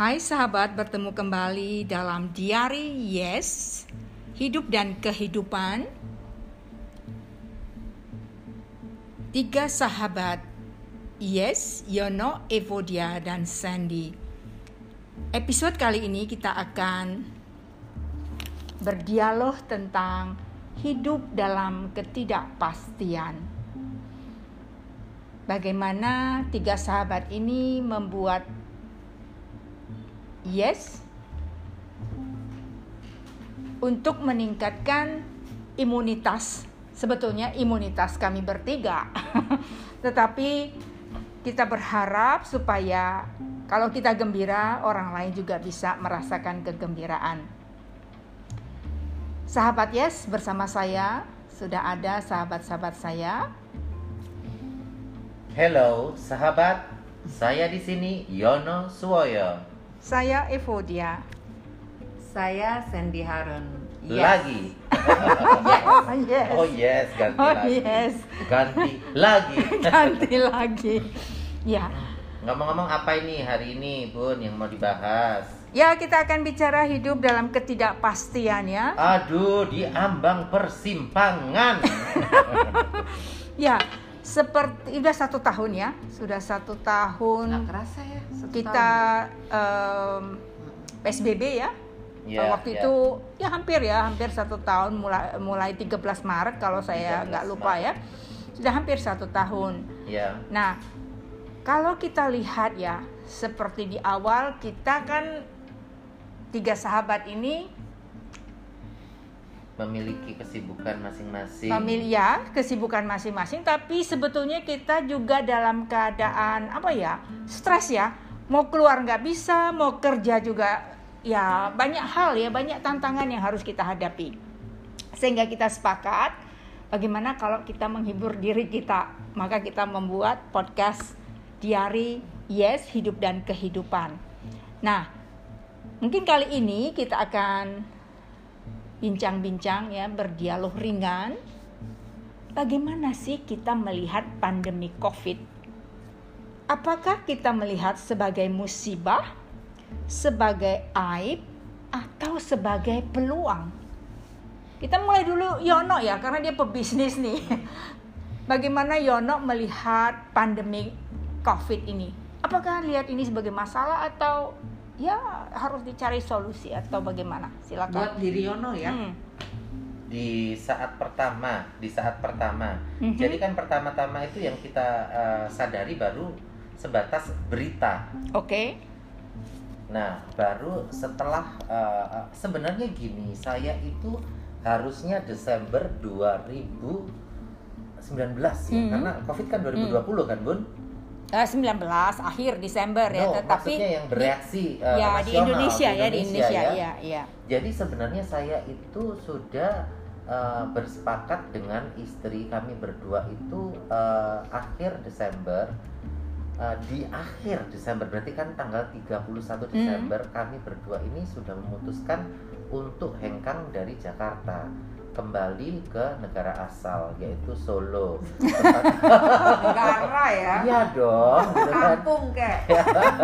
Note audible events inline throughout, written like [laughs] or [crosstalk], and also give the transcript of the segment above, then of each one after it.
Hai sahabat, bertemu kembali dalam Diary Yes, Hidup dan Kehidupan. Tiga sahabat, Yes, Yono, Evodia, dan Sandy. Episode kali ini kita akan berdialog tentang hidup dalam ketidakpastian. Bagaimana tiga sahabat ini membuat yes untuk meningkatkan imunitas. Sebetulnya imunitas kami bertiga. [laughs] Tetapi kita berharap supaya kalau kita gembira, orang lain juga bisa merasakan kegembiraan. Sahabat Yes, bersama saya sudah ada sahabat-sahabat saya. Hello, sahabat. Saya di sini Yono Suwoyo. Saya Evodia. Saya Sandy Harun. Lagi. Oh [laughs] yes. Oh yes, ganti Oh lagi. yes. Ganti lagi. [laughs] Ganti lagi. Ya. Ngomong-ngomong apa ini hari ini, Bun, yang mau dibahas? Ya, kita akan bicara hidup dalam ketidakpastian ya. Aduh, di ambang persimpangan. [laughs] Ya, seperti udah satu tahun ya, sudah satu Nggak tahun kerasa ya. satu kita tahun. em, PSBB ya. Ya, Waktu ya. itu ya hampir ya, hampir satu tahun mulai mulai 13 Maret kalau saya 13 nggak lupa ya. Sudah hampir satu tahun. Ya, Nah, kalau kita lihat ya, seperti di awal kita kan tiga sahabat ini memiliki kesibukan masing-masing. memilih ya kesibukan masing-masing, tapi sebetulnya kita juga dalam keadaan apa ya, stres ya. Mau keluar nggak bisa, mau kerja juga ya banyak hal ya, banyak tantangan yang harus kita hadapi. Sehingga kita sepakat bagaimana kalau kita menghibur diri kita, maka kita membuat podcast Diary Yes Hidup dan Kehidupan. Nah, mungkin kali ini kita akan bincang-bincang ya, berdialog ringan. Bagaimana sih kita melihat pandemi Covid? Apakah kita melihat sebagai musibah, sebagai aib, atau sebagai peluang? Kita mulai dulu Yono ya, karena dia pebisnis nih. [laughs] Bagaimana Yono melihat pandemi COVID ini? Apakah lihat ini sebagai masalah atau ya harus dicari solusi atau bagaimana? Silakan. Buat diri Yono ya. Hmm. di saat pertama, di saat pertama. Mhm. Jadi kan pertama-tama itu yang kita eh, sadari baru sebatas berita. Oke. Nah, baru setelah uh, sebenarnya gini, saya itu harusnya Desember 2019 ya, Hmm. karena Covid kan 2020 kan, Bun? Eh, 19 akhir Desember ya, No, tetapi maksudnya yang bereaksi uh, ya di Indonesia ya di Indonesia ya. ya ya. Jadi sebenarnya saya itu sudah uh, bersepakat dengan istri kami berdua itu uh, akhir Desember uh, di akhir Desember berarti kan tanggal 31 Desember kami berdua ini sudah memutuskan untuk hengkang dari Jakarta kembali ke negara asal yaitu Solo. Tempat- Negara ya. Iya dong, gitu kan. Kampung kek.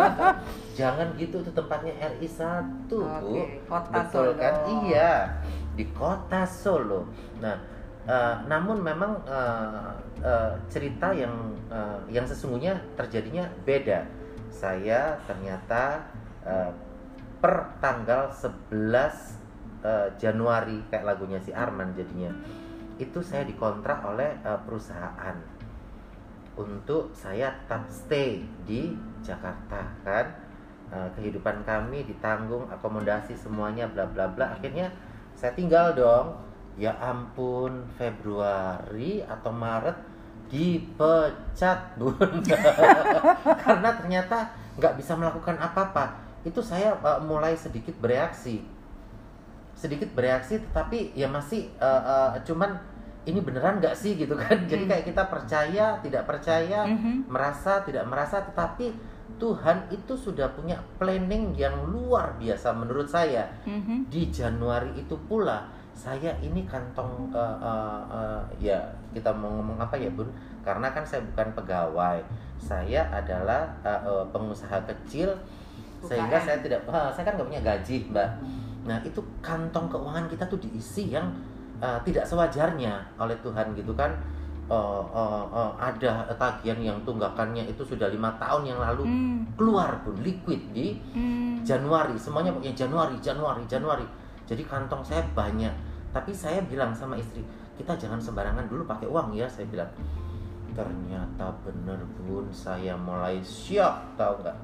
[laughs] Jangan gitu itu tempatnya RI 1, Bu. Oke, kota Betul Solo. kan? Iya, di kota Solo. Nah, eh, namun memang eh, eh, cerita yang eh, yang sesungguhnya terjadinya beda. Saya ternyata eh, per tanggal 11 eh, Januari kayak lagunya si Arman jadinya. Itu saya dikontrak oleh eh, perusahaan untuk saya tetap stay di Jakarta kan? Eh, kehidupan kami ditanggung akomodasi semuanya bla bla bla. Akhirnya saya tinggal dong. Ya ampun Februari atau Maret dipecat [laughs] bun. Karena ternyata nggak bisa melakukan apa-apa. Itu saya eh, mulai sedikit bereaksi sedikit bereaksi tetapi ya masih eh, eh, cuman ini beneran nggak sih gitu kan jadi Hmm. kayak kita percaya tidak percaya Mhm. merasa tidak merasa tetapi Tuhan itu sudah punya planning yang luar biasa menurut saya Mhm. di Januari itu pula saya ini kantong eh, eh, eh, ya kita mau ngomong apa ya bun karena kan saya bukan pegawai saya adalah eh, eh, pengusaha kecil sehingga UKM. saya tidak ah, saya kan nggak punya gaji mbak nah itu kantong keuangan kita tuh diisi yang uh, tidak sewajarnya oleh Tuhan gitu kan. Uh, uh, uh, ada tagihan yang tunggakannya itu sudah lima tahun yang lalu Hmm, keluar pun liquid di hmm, Januari. Semuanya pokoknya Januari Januari Januari. Jadi kantong saya banyak. Tapi saya bilang sama istri kita jangan sembarangan dulu pakai uang ya saya bilang. Ternyata bener bun. Saya mulai shock tahu nggak?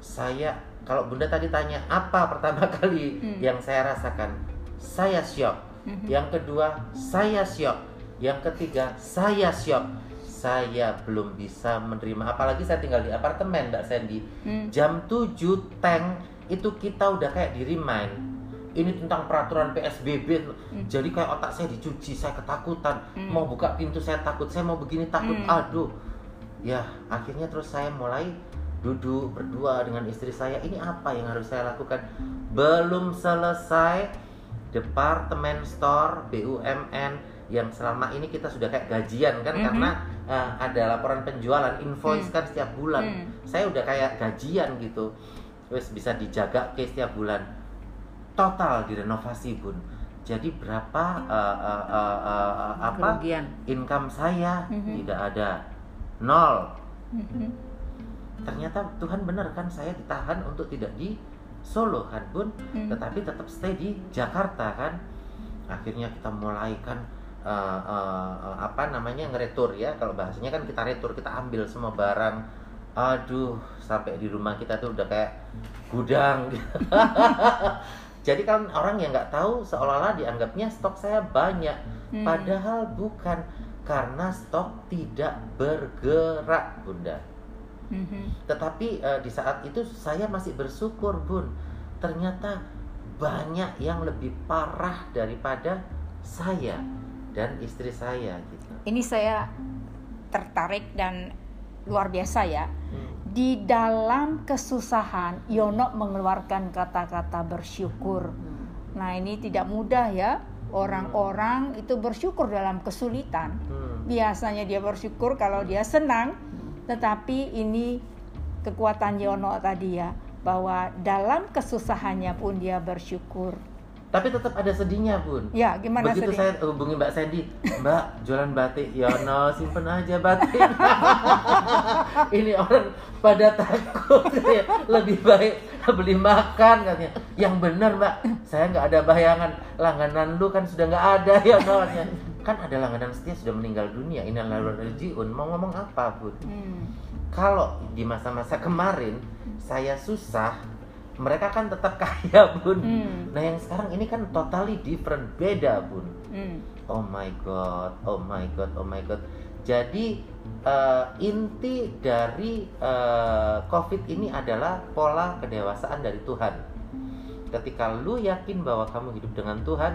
Saya kalau bunda tadi tanya apa pertama [laughs] kali Hmm. yang saya rasakan saya shock mhm. yang kedua saya shock yang ketiga saya shock saya belum bisa menerima apalagi saya tinggal di apartemen mbak Sandy Hmm. jam 7 tank itu kita udah kayak di remind ini tentang peraturan PSBB Hmm. jadi kayak otak saya dicuci saya ketakutan Hmm. mau buka pintu saya takut saya mau begini takut Hmm. aduh ya akhirnya terus saya mulai duduk berdua dengan istri saya ini apa yang harus saya lakukan belum selesai departemen store BUMN yang selama ini kita sudah kayak gajian kan Mhm. karena uh, ada laporan penjualan invoice Hmm. kan setiap bulan Hmm. saya udah kayak gajian gitu terus bisa dijaga ke setiap bulan total direnovasi bun jadi berapa uh, uh, uh, uh, uh, apa Kerugian. income saya Mhm. tidak ada nol Mhm. Ternyata Tuhan benar kan saya ditahan untuk tidak di Solo kan bun Hmm. tetapi tetap stay di Jakarta kan. Akhirnya kita mulai kan uh, uh, uh, apa namanya ngeretur ya. Kalau bahasanya kan kita retur kita ambil semua barang. Aduh sampai di rumah kita tuh udah kayak gudang. [laughs] Jadi kan orang yang nggak tahu seolah-olah dianggapnya stok saya banyak. Hmm. padahal bukan karena stok tidak bergerak bunda Mhm. tetapi eh, di saat itu saya masih bersyukur bun ternyata banyak yang lebih parah daripada saya dan istri saya gitu Ini saya tertarik dan luar biasa ya. Hmm. Di dalam kesusahan, Yono mengeluarkan kata-kata bersyukur. Nah, ini tidak mudah ya. Orang-orang itu bersyukur dalam kesulitan. Hmm. Biasanya dia bersyukur kalau dia senang, tetapi ini kekuatan Yono tadi ya, bahwa dalam kesusahannya pun dia bersyukur. tapi tetap ada sedihnya bun Ya, gimana begitu sedih? saya hubungi mbak Sandy mbak jualan batik ya no simpen aja batik [laughs] ini orang pada takut ya. lebih baik beli makan katanya yang benar mbak saya nggak ada bayangan langganan lu kan sudah nggak ada ya no kan ada langganan setia sudah meninggal dunia ini adalah rejiun mau ngomong apa bun Hmm. kalau di masa-masa kemarin saya susah mereka kan tetap [laughs] kaya bun Hmm. nah yang sekarang ini kan totally different beda bun Hmm. oh my god oh my god oh my god jadi eh, inti dari eh, covid ini adalah pola kedewasaan dari Tuhan ketika lu yakin bahwa kamu hidup dengan Tuhan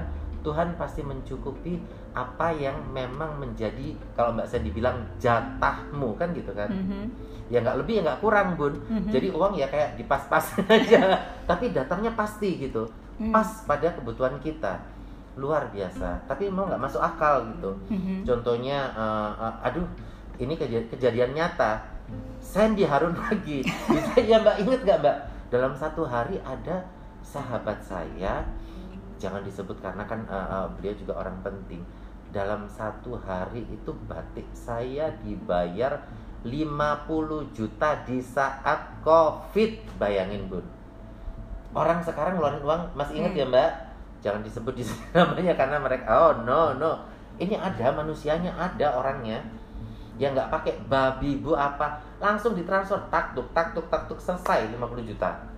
Tuhan pasti mencukupi apa yang memang menjadi kalau Mbak Sandy bilang jatahmu kan gitu kan? Mhm. ya nggak lebih ya nggak kurang bun. Mhm. jadi uang ya kayak dipas-pas [laughs] aja. Tapi datangnya pasti gitu. Hmm. pas pada kebutuhan kita. Luar biasa. Tapi mau nggak masuk akal gitu. Mhm. contohnya eh, eh, aduh ini keja- kejadian nyata. Sandy Harun [laughs] lagi. Bisa ya mbak inget nggak mbak? Dalam satu hari ada sahabat saya jangan disebut karena kan eh, beliau juga orang penting. Dalam satu hari itu batik saya dibayar 50 juta di saat covid. Bayangin bun. Orang sekarang ngeluarin uang masih inget Hmm. ya mbak? Jangan disebut di [laughs] namanya karena mereka oh no no. Ini ada manusianya ada orangnya. Yang nggak pakai babi bu apa langsung ditransfer taktuk taktuk taktuk selesai 50 juta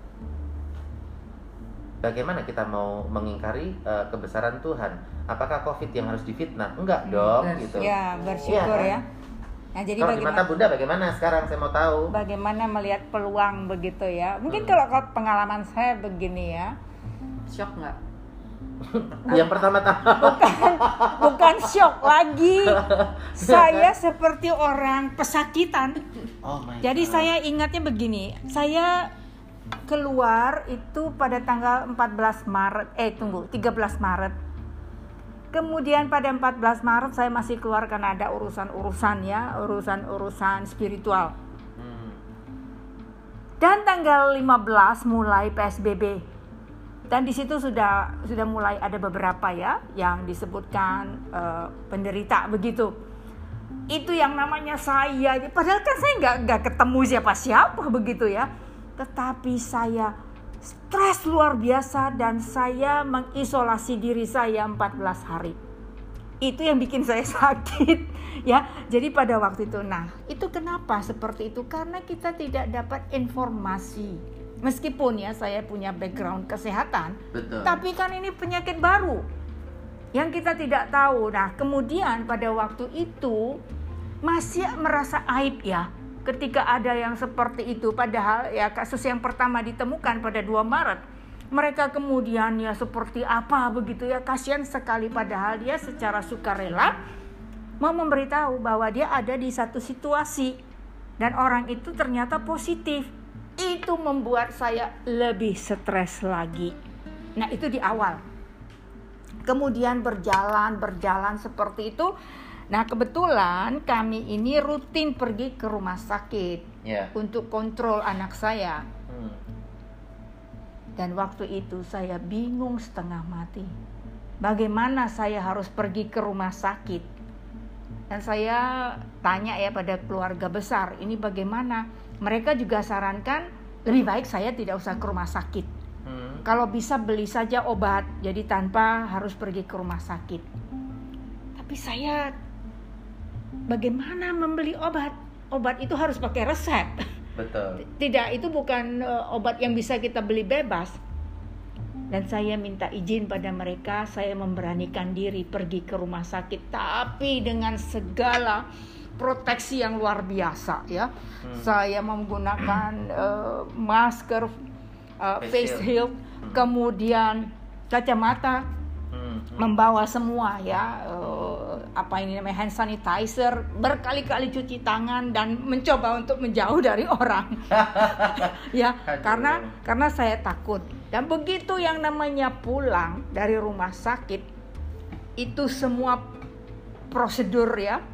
bagaimana kita mau mengingkari eh, kebesaran Tuhan apakah covid yang harus difitnah enggak Hmm, dong benar. gitu Ya, bersyukur Iya, ya. Nah, jadi kalau di mata bagaimana bunda bagaimana sekarang saya mau tahu bagaimana melihat peluang begitu ya? Mungkin Hmm. kalau pengalaman saya begini ya, Shock nggak? [laughs] yang pertama-tama bukan shock lagi. [laughs] Saya seperti orang pesakitan. oh my Jadi God. saya ingatnya begini, saya keluar itu pada tanggal 14 Maret, eh tunggu, 13 Maret. Kemudian pada 14 Maret saya masih keluar karena ada urusan-urusan ya, urusan-urusan spiritual. Hmm. Dan tanggal 15 mulai PSBB. Dan di situ sudah sudah mulai ada beberapa ya yang disebutkan uh, penderita begitu. Itu yang namanya saya. Padahal kan saya nggak nggak ketemu siapa-siapa begitu ya. Tetapi saya stres luar biasa dan saya mengisolasi diri saya 14 hari. Itu yang bikin saya [laughs] sakit ya. Jadi pada waktu itu nah, itu kenapa seperti itu? Karena kita tidak dapat informasi. Meskipun ya saya punya background kesehatan, Betul. tapi kan ini penyakit baru yang kita tidak tahu. Nah, kemudian pada waktu itu masih merasa aib ya ketika ada yang seperti itu padahal ya kasus yang pertama ditemukan pada 2 Maret mereka kemudian ya seperti apa begitu ya kasihan sekali. Padahal dia secara sukarela mau memberitahu bahwa dia ada di satu situasi dan orang itu ternyata positif. Itu membuat saya lebih stres lagi. Nah itu di awal. Kemudian berjalan berjalan seperti itu Nah, kebetulan kami ini rutin pergi ke rumah sakit Ya. untuk kontrol anak saya. Hmm. Dan waktu itu saya bingung setengah mati. Bagaimana saya harus pergi ke rumah sakit? Dan saya tanya ya pada keluarga besar, ini bagaimana? Mereka juga sarankan lebih baik saya tidak usah ke rumah sakit. Hmm. Kalau bisa beli saja obat, jadi tanpa harus pergi ke rumah sakit. Tapi saya bagaimana membeli obat? Obat itu harus pakai resep. Betul. [laughs] Tidak, itu bukan uh, obat yang bisa kita beli bebas. Dan saya minta izin pada mereka, saya memberanikan diri pergi ke rumah sakit, tapi dengan segala proteksi yang luar biasa ya. Saya menggunakan uh, [clears throat] masker, uh, Face face shield, kemudian kacamata, Hmm. membawa semua ya eh, apa ini namanya hand sanitizer berkali-kali cuci tangan dan mencoba untuk menjauh dari orang [laughs] ya Aduh. karena karena saya takut dan begitu yang namanya pulang dari rumah sakit itu semua prosedur ya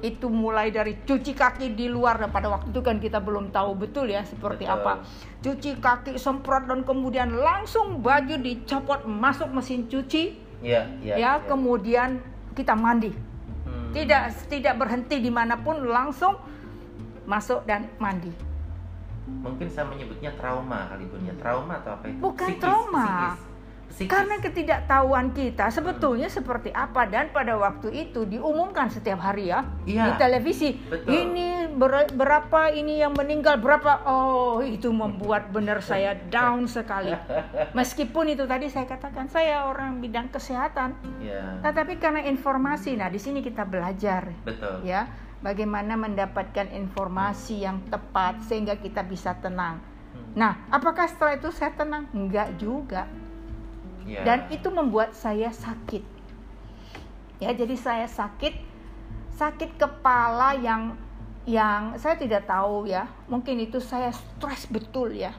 itu mulai dari cuci kaki di luar dan pada waktu itu kan kita belum tahu betul ya seperti Betul. apa cuci kaki semprot dan kemudian langsung baju dicopot masuk mesin cuci Ya, ya. ya, kemudian kita mandi Hmm. tidak tidak berhenti di mana pun langsung masuk dan mandi Mungkin saya menyebutnya trauma kali Bun ya. Trauma atau apa itu? Bukan Psikis, trauma. psikis. Psikis. karena ketidaktahuan kita sebetulnya seperti apa dan pada waktu itu diumumkan setiap hari ya Iya. di televisi Betul. ini ber- berapa ini yang meninggal berapa oh itu membuat benar saya down sekali [laughs] meskipun itu tadi saya katakan saya orang bidang kesehatan Ya. tetapi karena informasi nah di sini kita belajar Betul. ya bagaimana mendapatkan informasi yang tepat sehingga kita bisa tenang. Nah, apakah setelah itu saya tenang? Enggak juga. Ya. Dan itu membuat saya sakit. Ya, jadi saya sakit sakit kepala yang yang saya tidak tahu ya. Mungkin itu saya stres betul ya.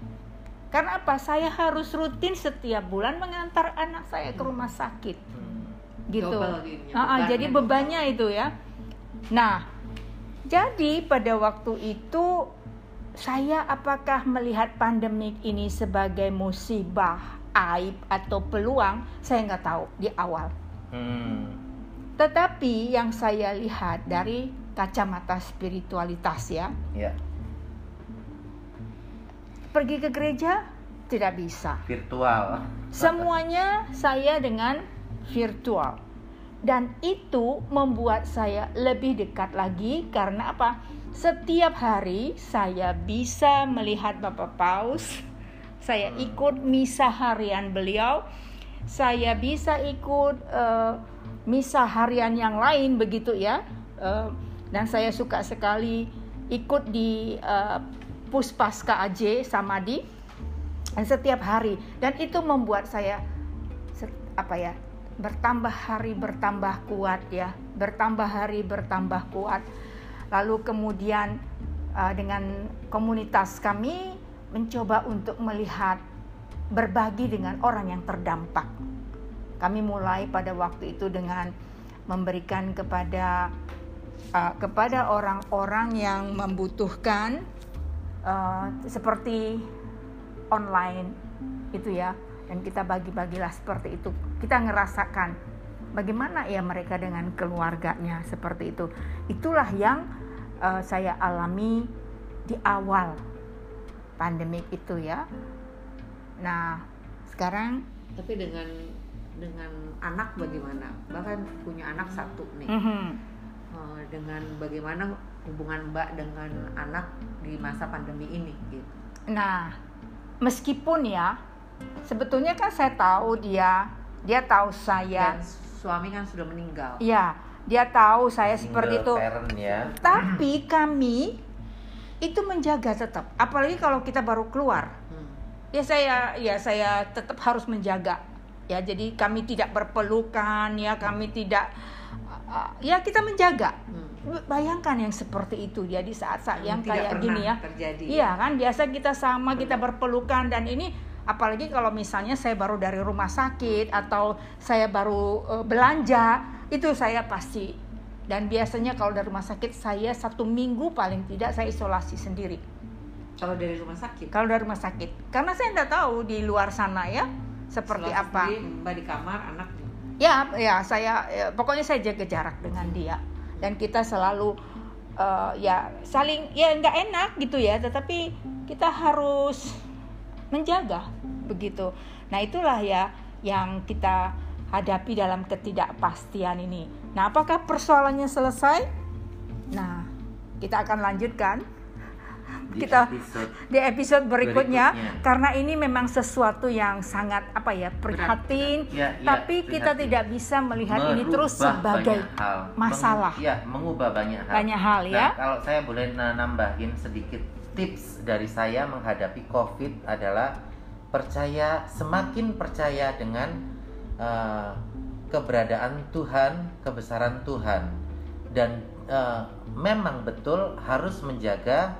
Karena apa? Saya harus rutin setiap bulan mengantar anak saya ke rumah sakit Hmm. gitu. Ah, ah, bebannya jadi double. bebannya itu ya. Nah, jadi pada waktu itu saya apakah melihat pandemik ini sebagai musibah, aib atau peluang? Saya nggak tahu di awal. Hmm. Tetapi yang saya lihat dari kacamata spiritualitas ya, Ya. pergi ke gereja tidak bisa. Virtual. Semuanya saya dengan virtual. Dan itu membuat saya lebih dekat lagi karena apa? Setiap hari saya bisa melihat Bapak Paus. Saya ikut misa harian beliau. Saya bisa ikut eh, misa harian yang lain begitu ya. Eh, dan saya suka sekali ikut di eh, Puspaska AJ Samadi dan setiap hari dan itu membuat saya apa ya bertambah hari bertambah kuat ya bertambah hari bertambah kuat lalu kemudian uh, dengan komunitas kami mencoba untuk melihat berbagi dengan orang yang terdampak. Kami mulai pada waktu itu dengan memberikan kepada uh, kepada orang-orang yang membutuhkan eh, seperti online itu ya. Dan kita bagi-bagilah seperti itu. Kita ngerasakan bagaimana ya mereka dengan keluarganya seperti itu. Itulah yang eh, saya alami di awal pandemik itu ya nah sekarang Tapi dengan dengan anak bagaimana? Bahkan punya anak satu nih. mhm, Eh, dengan bagaimana hubungan Mbak dengan anak di masa pandemi ini gitu. Nah, meskipun ya, sebetulnya kan saya tahu dia, dia tahu saya, Dan suami kan sudah meninggal. ya, dia tahu saya seperti itu. Single parent ya. Tapi kami itu menjaga tetap, apalagi kalau kita baru keluar. Hmm. Ya saya, ya saya tetap harus menjaga. Ya, jadi kami tidak berpelukan, ya kami tidak, uh, ya kita menjaga. Hmm. Bayangkan yang seperti itu ya di saat-saat yang Tidak kayak gini ya. terjadi. Iya kan biasa kita sama kita berpelukan dan ini apalagi kalau misalnya saya baru dari rumah sakit atau saya baru eh, belanja itu saya pasti dan biasanya kalau dari rumah sakit saya satu minggu paling tidak saya isolasi sendiri. Kalau dari rumah sakit. kalau dari rumah sakit. Karena saya tidak tahu di luar sana ya seperti Isolasi apa. sendiri, Mbak di kamar, anak ya ya saya ya, pokoknya saya jaga jarak dengan dia. Dan kita selalu eh, ya saling ya nggak enak gitu ya. Tetapi kita harus menjaga begitu. Nah itulah ya yang kita hadapi dalam ketidakpastian ini nah apakah persoalannya selesai nah kita akan lanjutkan Di Kita- episode di episode berikutnya, Berikutnya. karena ini memang sesuatu yang sangat apa ya prihatin Ya, ya, tapi kita prihatin. tidak bisa melihat ini terus merubah sebagai hal. masalah. Meng- ya, mengubah banyak hal. Banyak hal, ya. Nah, kalau saya boleh na- nambahin sedikit tips dari saya menghadapi COVID adalah percaya semakin percaya dengan eh, keberadaan Tuhan, kebesaran Tuhan dan eh, memang betul harus menjaga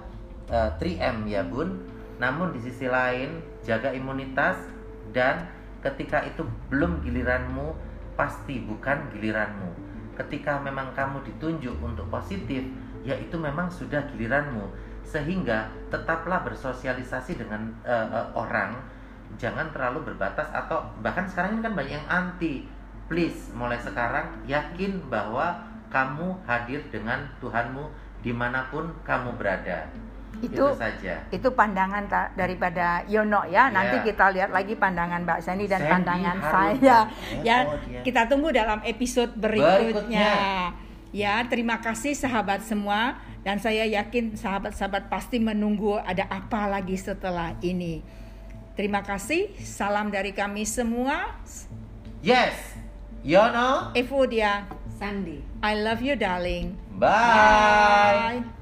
eh, 3M ya Bun. Namun di sisi lain jaga imunitas dan ketika itu belum giliranmu pasti bukan giliranmu. Ketika memang kamu ditunjuk untuk positif, ya itu memang sudah giliranmu. Sehingga tetaplah bersosialisasi dengan eh, eh, orang, jangan terlalu berbatas atau bahkan sekarang ini kan banyak yang anti. Please, mulai sekarang yakin bahwa kamu hadir dengan Tuhanmu di mana pun kamu berada. Itu Itu saja. itu pandangan daripada Yono ya. Nanti Ya. kita lihat lagi pandangan Mbak Sandy dan Sandy pandangan saya. [laughs] Ya, Oh, kita tunggu dalam episode berikutnya. Berikutnya. Ya, terima kasih sahabat semua dan saya yakin sahabat-sahabat pasti menunggu ada apa lagi setelah ini. Terima kasih. Salam dari kami semua. Yes. Yono. Evodia, Sandi. I love you darling. Bye.